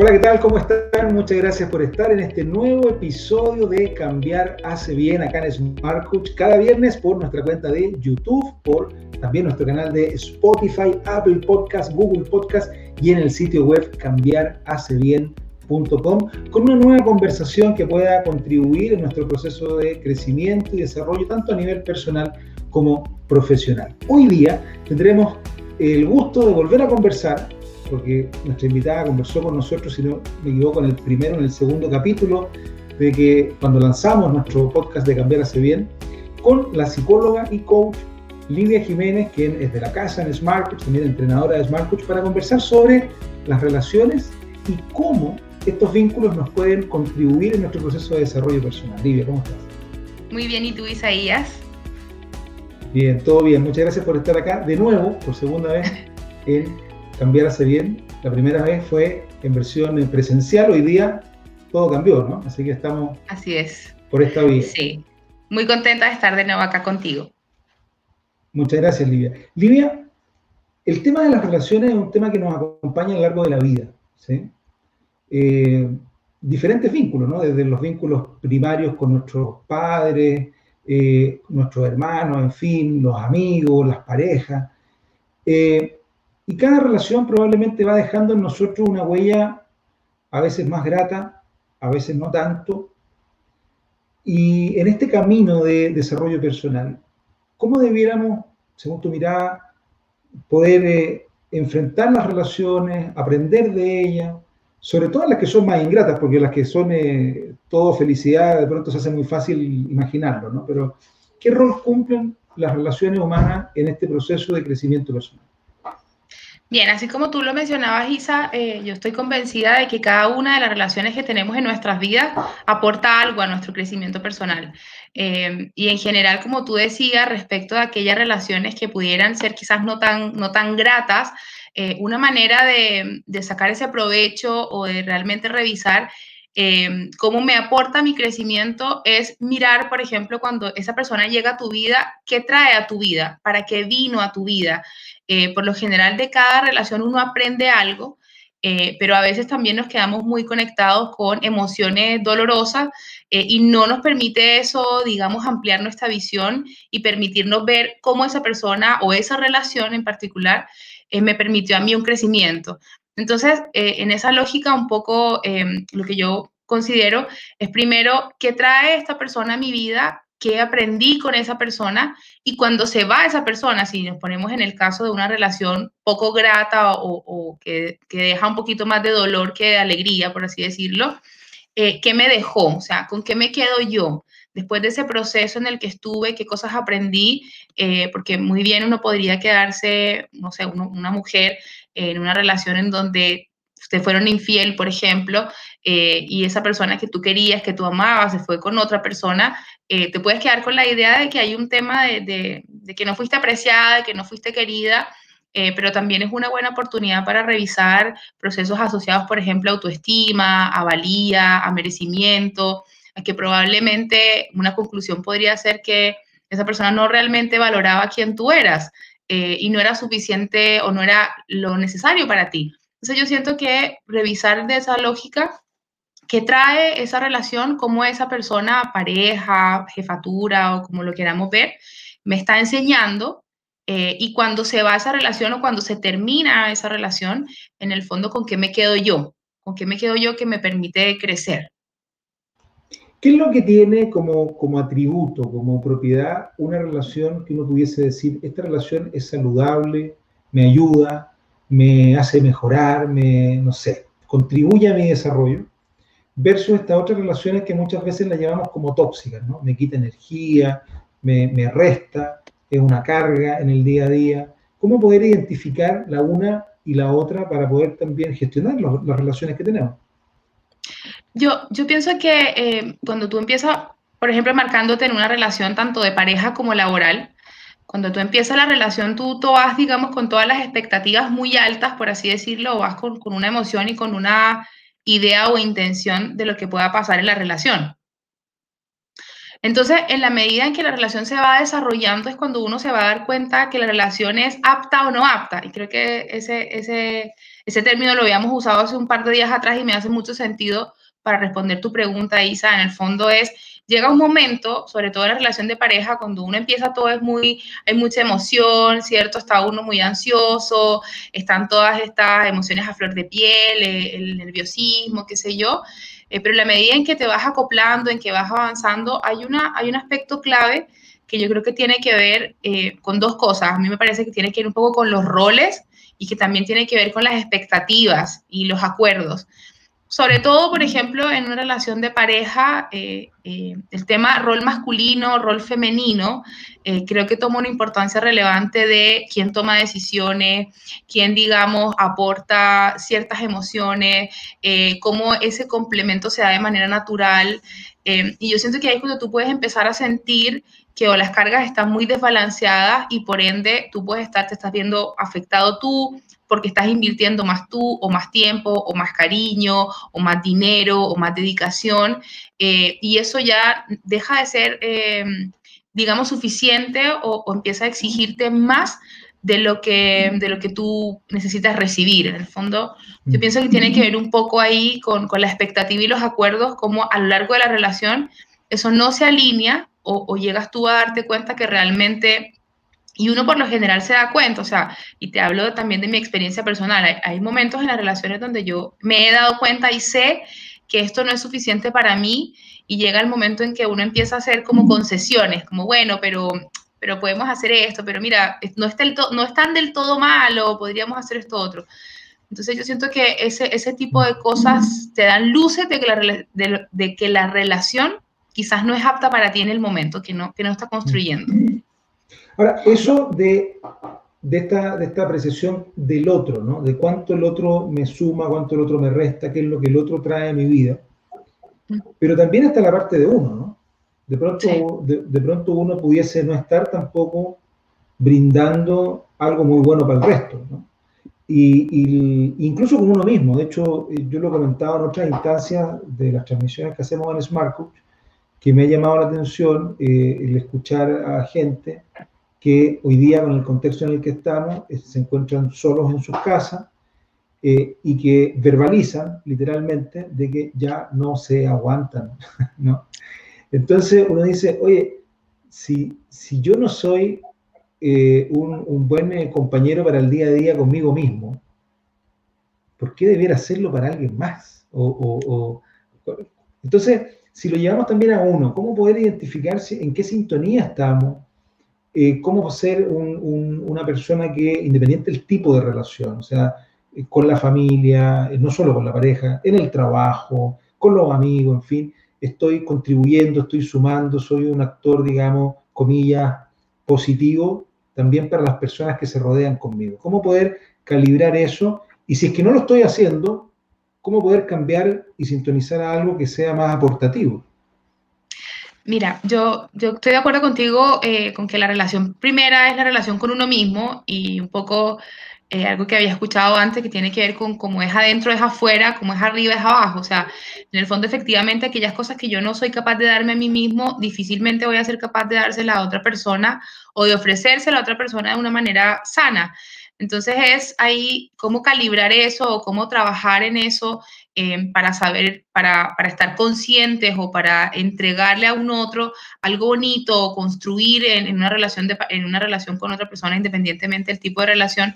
Hola, ¿qué tal? ¿Cómo están? Muchas gracias por estar en este nuevo episodio de Cambiar hace bien acá en Smart Coach cada viernes por nuestra cuenta de YouTube, por también nuestro canal de Spotify, Apple Podcast, Google Podcast y en el sitio web cambiarhacebien.com con una nueva conversación que pueda contribuir en nuestro proceso de crecimiento y desarrollo tanto a nivel personal como profesional. Hoy día tendremos el gusto de volver a conversar porque nuestra invitada conversó con nosotros, si no me equivoco, en el primero, en el segundo capítulo, de que cuando lanzamos nuestro podcast de Cambiar hace bien, con la psicóloga y coach Lidia Jiménez, quien es de la casa en Smart Coach, también entrenadora de Smart Coach, para conversar sobre las relaciones y cómo estos vínculos nos pueden contribuir en nuestro proceso de desarrollo personal. Lidia, ¿cómo estás? Muy bien, ¿y tú, Isaías? Bien, todo bien. Muchas gracias por estar acá de nuevo, por segunda vez, en cambiar hace bien. La primera vez fue en versión presencial, hoy día todo cambió, ¿no? Así que estamos Así es. por esta vía. Sí, muy contenta de estar de nuevo acá contigo. Muchas gracias, Livia. Livia, el tema de las relaciones es un tema que nos acompaña a lo largo de la vida, ¿sí? Eh, diferentes vínculos, ¿no? Desde los vínculos primarios con nuestros padres, eh, nuestros hermanos, en fin, los amigos, las parejas. Eh, y cada relación probablemente va dejando en nosotros una huella a veces más grata, a veces no tanto. Y en este camino de desarrollo personal, ¿cómo debiéramos, según tu mirada, poder eh, enfrentar las relaciones, aprender de ellas, sobre todo las que son más ingratas, porque las que son eh, todo felicidad, de pronto se hace muy fácil imaginarlo, ¿no? Pero, ¿qué rol cumplen las relaciones humanas en este proceso de crecimiento personal? Bien, así como tú lo mencionabas, Isa, eh, yo estoy convencida de que cada una de las relaciones que tenemos en nuestras vidas aporta algo a nuestro crecimiento personal. Eh, y en general, como tú decías, respecto a aquellas relaciones que pudieran ser quizás no tan, no tan gratas, eh, una manera de, de, sacar ese provecho o de realmente revisar cómo me aporta mi crecimiento es mirar, por ejemplo, cuando esa persona llega a tu vida, qué trae a tu vida, para qué vino a tu vida. Eh, por lo general de cada relación uno aprende algo, eh, pero a veces también nos quedamos muy conectados con emociones dolorosas eh, y no nos permite eso, digamos, ampliar nuestra visión y permitirnos ver cómo esa persona o esa relación en particular me permitió a mí un crecimiento. Entonces, en esa lógica, un poco lo que yo considero es primero, ¿qué trae esta persona a mi vida qué aprendí con esa persona y cuando se va esa persona, si nos ponemos en el caso de una relación poco grata o, que, deja un poquito más de dolor que de alegría, por así decirlo, eh, ¿qué me dejó? O sea, ¿con qué me quedo yo? Después de ese proceso en el que estuve, ¿qué cosas aprendí? Eh, porque muy bien uno podría quedarse, no sé, una mujer en una relación en donde te fueron infiel, por ejemplo, eh, y esa persona que tú querías, que tú amabas, se fue con otra persona, eh, te puedes quedar con la idea de que hay un tema de, que no fuiste apreciada, de que no fuiste querida, eh, pero también es una buena oportunidad para revisar procesos asociados, por ejemplo, a autoestima, a valía, a merecimiento, a que probablemente una conclusión podría ser que esa persona no realmente valoraba quién tú eras eh, y no era suficiente o no era lo necesario para ti. Entonces yo siento que revisar de esa lógica ¿Qué trae esa relación? ¿Cómo esa persona, pareja, jefatura o como lo queramos ver, me está enseñando? Eh, y cuando se va esa relación o cuando se termina esa relación, en el fondo, ¿con qué me quedo yo? ¿Con qué me quedo yo que me permite crecer? ¿Qué es lo que tiene como, como atributo, como propiedad, una relación que uno pudiese decir, esta relación es saludable, me ayuda, me hace mejorar, me, no sé, contribuye a mi desarrollo? versus estas otras relaciones que muchas veces las llevamos como tóxicas, ¿no? Me quita energía, me, resta, es una carga en el día a día. ¿Cómo poder identificar la una y la otra para poder también gestionar las relaciones que tenemos? Yo, yo pienso que eh, cuando tú empiezas, por ejemplo, marcándote en una relación tanto de pareja como laboral, cuando tú empiezas la relación, tú, tú vas, digamos, con todas las expectativas muy altas, por así decirlo, o vas con, con una emoción y con una idea o intención de lo que pueda pasar en la relación. Entonces, en la medida en que la relación se va desarrollando es cuando uno se va a dar cuenta que la relación es apta o no apta. Y creo que ese, ese, ese término lo habíamos usado hace un par de días atrás y me hace mucho sentido para responder tu pregunta, Isa. En el fondo es, llega un momento, sobre todo en la relación de pareja, cuando uno empieza todo es muy, hay mucha emoción, ¿cierto? Está uno muy ansioso, están todas estas emociones a flor de piel, eh, el nerviosismo, qué sé yo. Eh, pero la medida en que te vas acoplando, en que vas avanzando, hay, una, hay un aspecto clave que yo creo que tiene que ver eh, con dos cosas. A mí me parece que tiene que ver un poco con los roles y que también tiene que ver con las expectativas y los acuerdos. Sobre todo, por ejemplo, en una relación de pareja, eh, eh, el tema rol masculino, rol femenino, eh, creo que toma una importancia relevante de quién toma decisiones, quién, digamos, aporta ciertas emociones, cómo ese complemento se da de manera natural. y yo siento que ahí es cuando tú puedes empezar a sentir que o las cargas están muy desbalanceadas y por ende tú puedes estar, te estás viendo afectado tú, porque estás invirtiendo más tú o más tiempo o más cariño o más dinero o más dedicación eh, y eso ya deja de ser, eh, digamos, suficiente o, empieza a exigirte más de lo, que, de lo que tú necesitas recibir. En el fondo, yo pienso que tiene que ver un poco ahí con, con la expectativa y los acuerdos, como a lo largo de la relación eso no se alinea o, o llegas tú a darte cuenta que realmente y uno por lo general se da cuenta, o sea, y te hablo también de mi experiencia personal, hay, momentos en las relaciones donde yo me he dado cuenta y sé que esto no es suficiente para mí y llega el momento en que uno empieza a hacer como concesiones, como bueno, pero, pero podemos hacer esto, pero mira, no, está el no están del todo malo, podríamos hacer esto otro. Entonces yo siento que ese, ese tipo de cosas te dan luces de que, la, de, que la relación quizás no es apta para ti en el momento, que no, que no está construyendo. Ahora, eso de, de, esta, de esta apreciación del otro, ¿no? De cuánto el otro me suma, cuánto el otro me resta, qué es lo que el otro trae a mi vida. Pero también está la parte de uno, ¿no? De pronto, de, pronto uno pudiese no estar tampoco brindando algo muy bueno para el resto, ¿no? Y, incluso con uno mismo. De hecho, yo lo he comentado en otras instancias de las transmisiones que hacemos en Smart Coach, que me ha llamado la atención eh, el escuchar a gente que hoy día, con el contexto en el que estamos, eh, se encuentran solos en sus casas eh, y que verbalizan literalmente de que ya no se aguantan, ¿no? Entonces uno dice, oye, si, si yo no soy eh, un, un, buen compañero para el día a día conmigo mismo, ¿por qué debiera hacerlo para alguien más? O, entonces, si lo llevamos también a uno, ¿cómo poder identificarse en qué sintonía estamos? eh, cómo ser una persona que, independiente del tipo de relación, o sea, eh, con la familia, eh, no solo con la pareja, en el trabajo, con los amigos, en fin, estoy contribuyendo, estoy sumando, soy un actor, digamos, comillas, positivo también para las personas que se rodean conmigo. ¿Cómo poder calibrar eso? Y si es que no lo estoy haciendo, ¿cómo poder cambiar y sintonizar a algo que sea más aportativo? Mira, yo, yo estoy de acuerdo contigo eh, con que la relación primera es la relación con uno mismo y un poco eh, algo que había escuchado antes que tiene que ver con cómo es adentro es afuera, cómo es arriba es abajo. O sea, en el fondo efectivamente aquellas cosas que yo no soy capaz de darme a mí mismo, difícilmente voy a ser capaz de dársela a otra persona o de ofrecérsela a otra persona de una manera sana. Entonces es ahí cómo calibrar eso o cómo trabajar en eso eh, para saber, para, para, estar conscientes o para entregarle a un otro algo bonito o construir en, en, una relación de, en una relación con otra persona, independientemente del tipo de relación,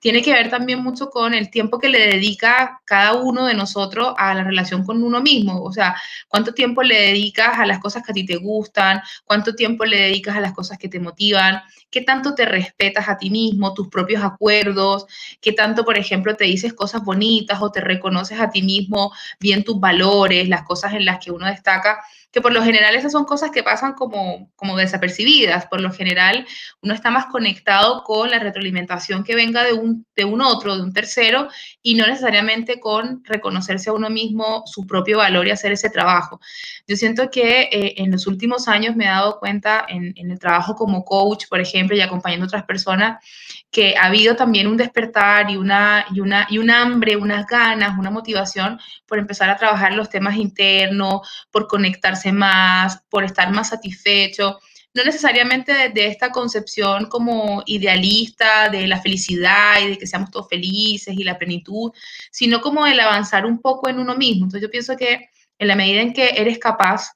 tiene que ver también mucho con el tiempo que le dedica cada uno de nosotros a la relación con uno mismo. O sea, cuánto tiempo le dedicas a las cosas que a ti te gustan, cuánto tiempo le dedicas a las cosas que te motivan, qué tanto te respetas a ti mismo, tus propios acuerdos, qué tanto, por ejemplo, te dices cosas bonitas o te reconoces a ti mismo bien tus valores, las cosas en las que uno destaca que por lo general esas son cosas que pasan como, como desapercibidas. Por lo general uno está más conectado con la retroalimentación que venga de un, de un otro, de un tercero, y no necesariamente con reconocerse a uno mismo su propio valor y hacer ese trabajo. Yo siento que eh, en los últimos años me he dado cuenta en, en, el trabajo como coach, por ejemplo, y acompañando a otras personas, que ha habido también un despertar y una, y una, y un hambre, unas ganas, una motivación por empezar a trabajar los temas internos, por conectarse más, por estar más satisfecho no necesariamente desde esta concepción como idealista de la felicidad y de que seamos todos felices y la plenitud, sino como el avanzar un poco en uno mismo. Entonces yo pienso que en la medida en que eres capaz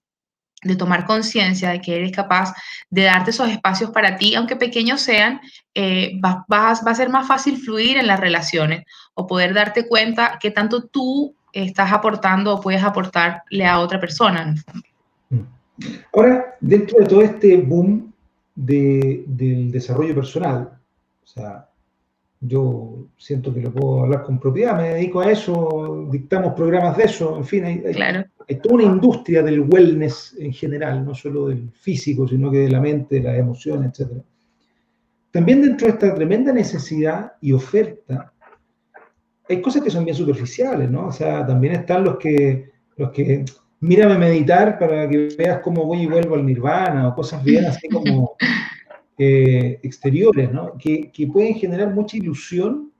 de tomar conciencia de que eres capaz de darte esos espacios para ti, aunque pequeños sean, eh, va, va, a ser más fácil fluir en las relaciones o poder darte cuenta que tanto tú estás aportando o puedes aportarle a otra persona. Ahora, dentro de todo este boom del desarrollo personal, o sea, yo siento que lo puedo hablar con propiedad, me dedico a eso, dictamos programas de eso, en fin, hay, toda una industria del wellness en general, no solo del físico, sino que de la mente, de las emociones, etc. También dentro de esta tremenda necesidad y oferta, hay cosas que son bien superficiales, ¿no? O sea, también están los que, los que mírame meditar para que veas cómo voy y vuelvo al nirvana o cosas bien así como eh, exteriores, ¿no? Que, pueden generar mucha ilusión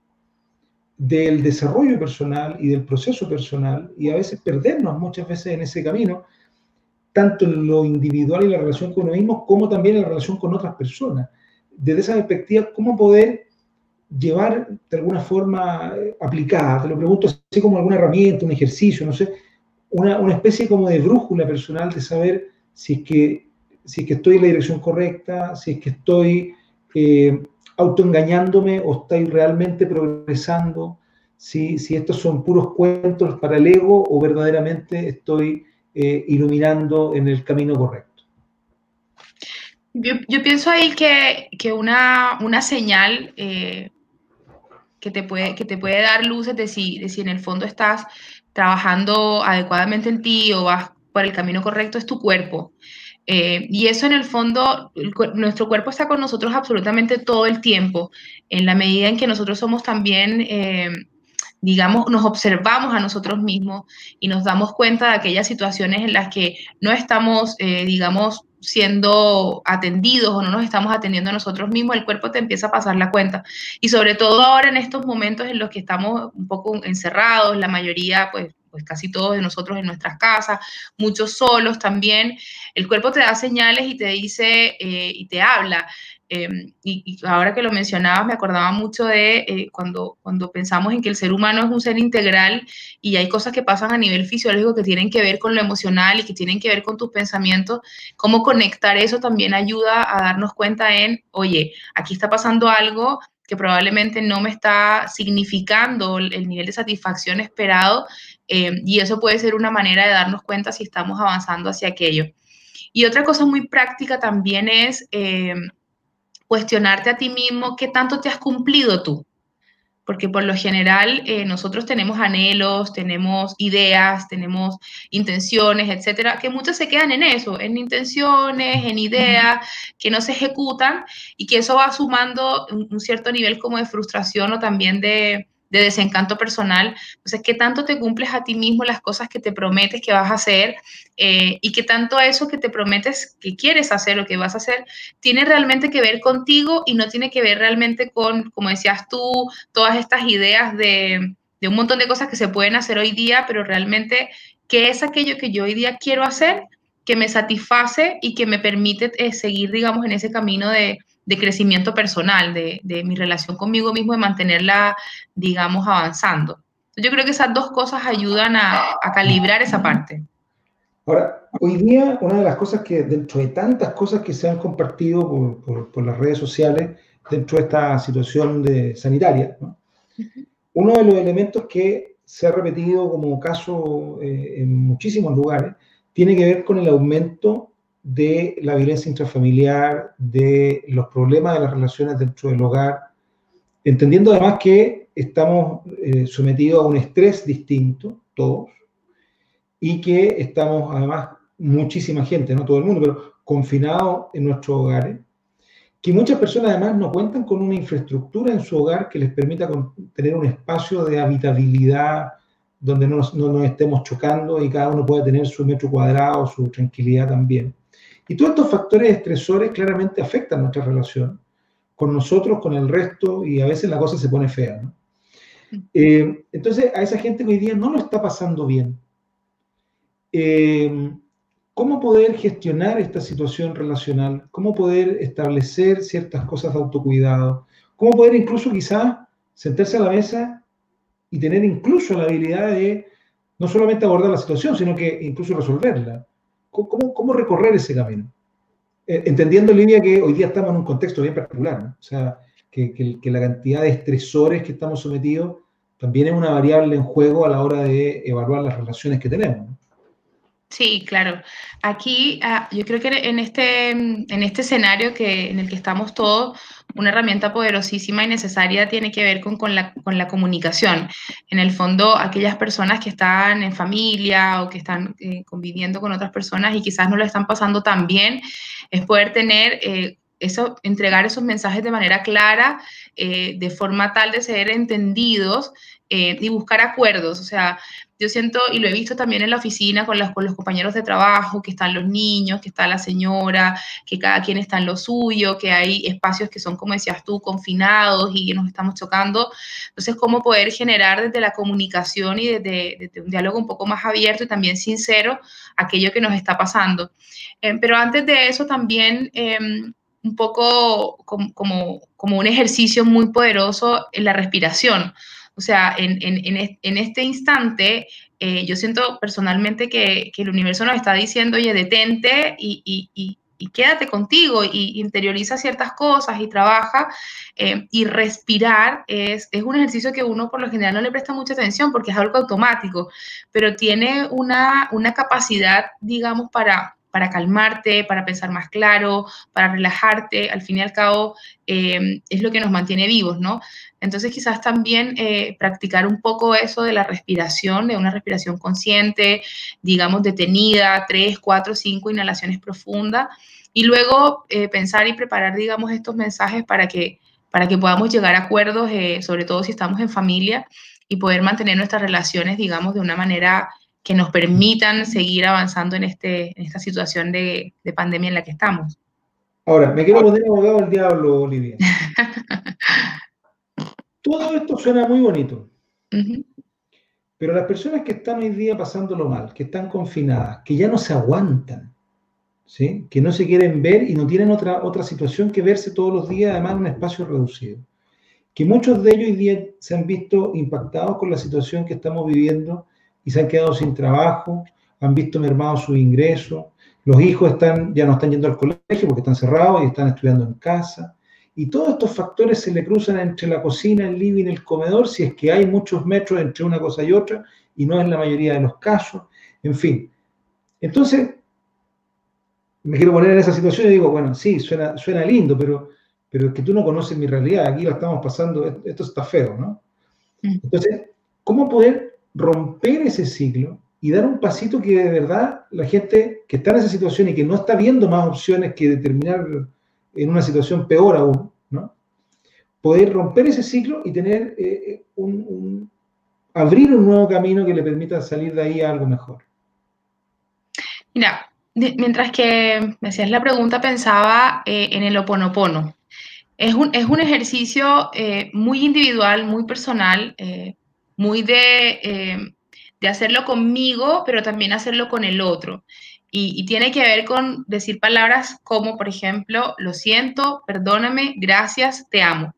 del desarrollo personal y del proceso personal y a veces perdernos muchas veces en ese camino, tanto en lo individual y la relación con uno mismo como también en la relación con otras personas. Desde esa perspectiva, ¿cómo poder llevar de alguna forma eh, aplicada? Te lo pregunto así como alguna herramienta, un ejercicio, no sé, una, una, especie como de brújula personal de saber si es que, si que estoy en la dirección correcta, si es que estoy eh, autoengañándome o estoy realmente progresando, si, si, estos son puros cuentos para el ego o verdaderamente estoy eh, iluminando en el camino correcto. Yo, yo pienso ahí que, que una, una, señal eh, que, te puede, que te puede dar luces de si, de si en el fondo estás trabajando adecuadamente en ti o vas por el camino correcto es tu cuerpo. Eh, y eso en el fondo, nuestro cuerpo está con nosotros absolutamente todo el tiempo, en la medida en que nosotros somos también, eh, digamos, nos observamos a nosotros mismos y nos damos cuenta de aquellas situaciones en las que no estamos, eh, digamos, siendo atendidos o no nos estamos atendiendo a nosotros mismos, el cuerpo te empieza a pasar la cuenta. Y sobre todo ahora en estos momentos en los que estamos un poco encerrados, la mayoría, pues, pues casi todos de nosotros en nuestras casas, muchos solos también, el cuerpo te da señales y te dice eh, y te habla. Em, y, ahora que lo mencionabas, me acordaba mucho de eh, cuando, cuando pensamos en que el ser humano es un ser integral y hay cosas que pasan a nivel fisiológico que tienen que ver con lo emocional y que tienen que ver con tus pensamientos, cómo conectar eso también ayuda a darnos cuenta en, oye, aquí está pasando algo que probablemente no me está significando el nivel de satisfacción esperado em, y eso puede ser una manera de darnos cuenta si estamos avanzando hacia aquello. Y otra cosa muy práctica también es em, cuestionarte a ti mismo qué tanto te has cumplido tú. Porque por lo general eh, nosotros tenemos anhelos, tenemos ideas, tenemos intenciones, etcétera, que muchas se quedan en eso, en intenciones, en ideas que no se ejecutan y que eso va sumando un cierto nivel como de frustración o también de, de desencanto personal. Entonces, ¿qué tanto te cumples a ti mismo las cosas que te prometes que vas a hacer eh, y qué tanto eso que te prometes que quieres hacer o que vas a hacer tiene realmente que ver contigo y no tiene que ver realmente con, como decías tú, todas estas ideas de, de un montón de cosas que se pueden hacer hoy día, pero realmente, ¿qué es aquello que yo hoy día quiero hacer? que me satisface y que me permite eh, seguir, digamos, en ese camino de, de crecimiento personal, de, de, mi relación conmigo mismo, de mantenerla, digamos, avanzando. Yo creo que esas dos cosas ayudan a, a calibrar esa parte. Ahora, hoy día una de las cosas que, dentro de tantas cosas que se han compartido por, por, por las redes sociales, dentro de esta situación de, sanitaria, ¿no? uno de los elementos que se ha repetido como caso eh, en muchísimos lugares tiene que ver con el aumento de la violencia intrafamiliar, de los problemas de las relaciones dentro del hogar, entendiendo además que estamos eh, sometidos a un estrés distinto, todos, y que estamos además, muchísima gente, no todo el mundo, pero confinados en nuestros hogares, que muchas personas además no cuentan con una infraestructura en su hogar que les permita tener un espacio de habitabilidad donde no no nos estemos chocando y cada uno pueda tener su metro cuadrado, su tranquilidad también. Y todos estos factores estresores claramente afectan nuestra relación, con nosotros, con el resto, y a veces la cosa se pone fea. Eh, entonces, a esa gente que hoy día no lo está pasando bien, eh, ¿cómo poder gestionar esta situación relacional? ¿Cómo poder establecer ciertas cosas de autocuidado? ¿Cómo poder incluso quizás sentarse a la mesa y tener incluso la habilidad de no solamente abordar la situación, sino que incluso resolverla? ¿Cómo, cómo recorrer ese camino? Eh, entendiendo en línea que hoy día estamos en un contexto bien particular, ¿no? O sea, que, que, la cantidad de estresores que estamos sometidos también es una variable en juego a la hora de evaluar las relaciones que tenemos. Sí, claro. Aquí ah, yo creo que en este, en este escenario que, en el que estamos todos, una herramienta poderosísima y necesaria tiene que ver con, con, la, con la comunicación. En el fondo, aquellas personas que están en familia o que están eh, conviviendo con otras personas y quizás no lo están pasando tan bien, es poder tener... Eh, eso, entregar esos mensajes de manera clara, eh, de forma tal de ser entendidos y buscar acuerdos. O sea, yo siento, y lo he visto también en la oficina con los, con los compañeros de trabajo, que están los niños, que está la señora, que cada quien está en lo suyo, que hay espacios que son, como decías tú, confinados y nos estamos chocando. Entonces, cómo poder generar desde la comunicación y desde, un diálogo un poco más abierto y también sincero aquello que nos está pasando. Eh, pero antes de eso, también... Em, un poco como, como, como, un ejercicio muy poderoso en la respiración. O sea, en, este instante, eh, yo siento personalmente que, el universo nos está diciendo, oye, detente y, quédate contigo y interioriza ciertas cosas y trabaja. Eh, y respirar es, un ejercicio que uno por lo general no le presta mucha atención porque es algo automático, pero tiene una, una capacidad, digamos, para para calmarte, para pensar más claro, para relajarte, al fin y al cabo eh, es lo que nos mantiene vivos, ¿no? Entonces quizás también eh, practicar un poco eso de la respiración, de una respiración consciente, digamos detenida, tres, cuatro, cinco inhalaciones profundas, y luego eh, pensar y preparar, digamos, estos mensajes para que, para que podamos llegar a acuerdos, sobre todo si estamos en familia, y poder mantener nuestras relaciones, digamos, de una manera que nos permitan seguir avanzando en, este, en esta situación de, pandemia en la que estamos. Ahora, me quiero poner abogado del diablo, Olivia. Todo esto suena muy bonito, pero las personas que están hoy día pasándolo mal, que están confinadas, que ya no se aguantan, ¿sí? que no se quieren ver y no tienen otra, otra situación que verse todos los días, además en un espacio reducido, que muchos de ellos hoy día se han visto impactados con la situación que estamos viviendo y se han quedado sin trabajo, han visto mermado su ingreso, los hijos están, ya no están yendo al colegio porque están cerrados y están estudiando en casa. Y todos estos factores se le cruzan entre la cocina, el living, el comedor, si es que hay muchos metros entre una cosa y otra, y no es la mayoría de los casos. En fin. Entonces, me quiero poner en esa situación y digo, bueno, sí, suena, suena lindo, pero, pero es que tú no conoces mi realidad, aquí lo estamos pasando, esto está feo, ¿no? Mm. Entonces, ¿cómo poder romper ese ciclo y dar un pasito que de verdad la gente que está en esa situación y que no está viendo más opciones que determinar en una situación peor aún, ¿no? Poder romper ese ciclo y tener eh, eh, un, abrir un nuevo camino que le permita salir de ahí a algo mejor. Mira, mientras que me hacías la pregunta, pensaba eh, en el oponopono. Es un, es un ejercicio muy individual, muy personal, muy de, eh, de hacerlo conmigo, pero también hacerlo con el otro. Y, tiene que ver con decir palabras como, por ejemplo, lo siento, perdóname, gracias, te amo.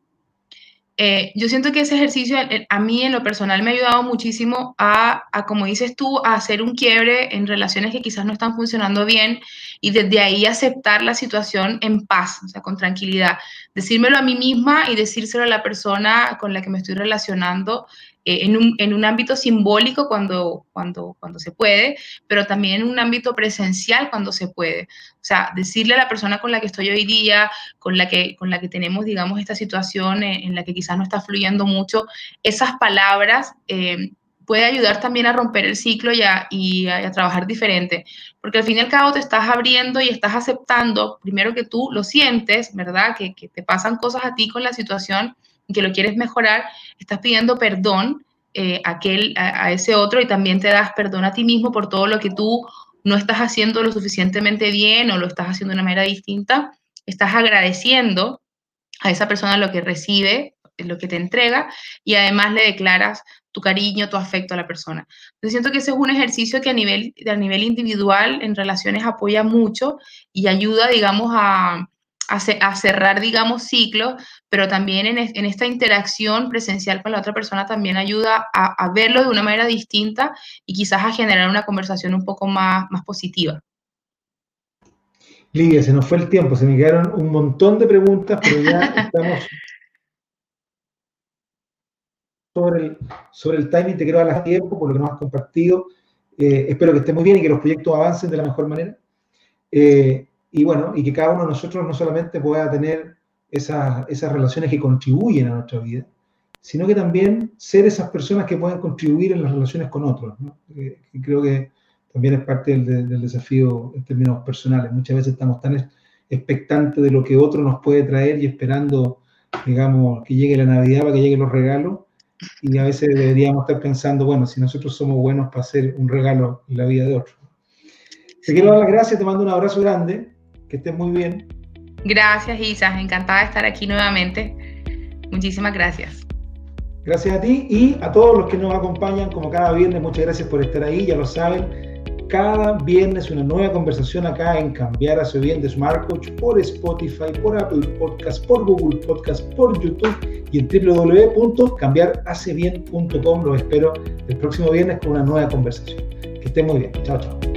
Eh, yo siento que ese ejercicio a mí en lo personal me ha ayudado muchísimo a, a, como dices tú, a hacer un quiebre en relaciones que quizás no están funcionando bien y desde ahí aceptar la situación en paz, o sea, con tranquilidad. Decírmelo a mí misma y decírselo a la persona con la que me estoy relacionando en, un, en, un, ámbito simbólico cuando, cuando, cuando se puede, pero también en un ámbito presencial cuando se puede. O sea, decirle a la persona con la que estoy hoy día, con la que, con la que tenemos, digamos, esta situación en, la que quizás no está fluyendo mucho, esas palabras eh, puede ayudar también a romper el ciclo y, a, y a, trabajar diferente. Porque al fin y al cabo te estás abriendo y estás aceptando, primero que tú lo sientes, ¿verdad? Que, te pasan cosas a ti con la situación que lo quieres mejorar, estás pidiendo perdón eh, a, aquel, a, ese otro y también te das perdón a ti mismo por todo lo que tú no estás haciendo lo suficientemente bien o lo estás haciendo de una manera distinta. Estás agradeciendo a esa persona lo que recibe, lo que te entrega, y además le declaras tu cariño, tu afecto a la persona. Entonces siento que ese es un ejercicio que a nivel, a nivel individual en relaciones apoya mucho y ayuda, digamos, a, a, cerrar, digamos, ciclos, pero también en, en, esta interacción presencial con la otra persona también ayuda a, a, verlo de una manera distinta y quizás a generar una conversación un poco más, más positiva. Lidia, se nos fue el tiempo, se me quedaron un montón de preguntas, pero ya estamos sobre el, sobre el timing, te quiero dar las tiempo por lo que nos has compartido. Eh, espero que esté muy bien y que los proyectos avancen de la mejor manera. Eh, y bueno, y que cada uno de nosotros no solamente pueda tener esas, esas relaciones que contribuyen a nuestra vida, sino que también ser esas personas que puedan contribuir en las relaciones con otros. Eh, creo que también es parte del, del, desafío en términos personales. Muchas veces estamos tan expectantes de lo que otro nos puede traer y esperando, digamos, que llegue la Navidad para que lleguen los regalos, y a veces deberíamos estar pensando, bueno, si nosotros somos buenos para hacer un regalo en la vida de otro. Te quiero dar las gracias, te mando un abrazo grande, que estés muy bien. Gracias, Isa, encantada de estar aquí nuevamente. Muchísimas gracias. Gracias a ti y a todos los que nos acompañan como cada viernes. Muchas gracias por estar ahí, ya lo saben. Cada viernes una nueva conversación acá en Cambiar hacia bien de Smart Coach por Spotify, por Apple Podcast, por Google Podcast, por YouTube y en www.cambiarhacebien.com. Los espero el próximo viernes con una nueva conversación. Que estén muy bien. Chao, chao.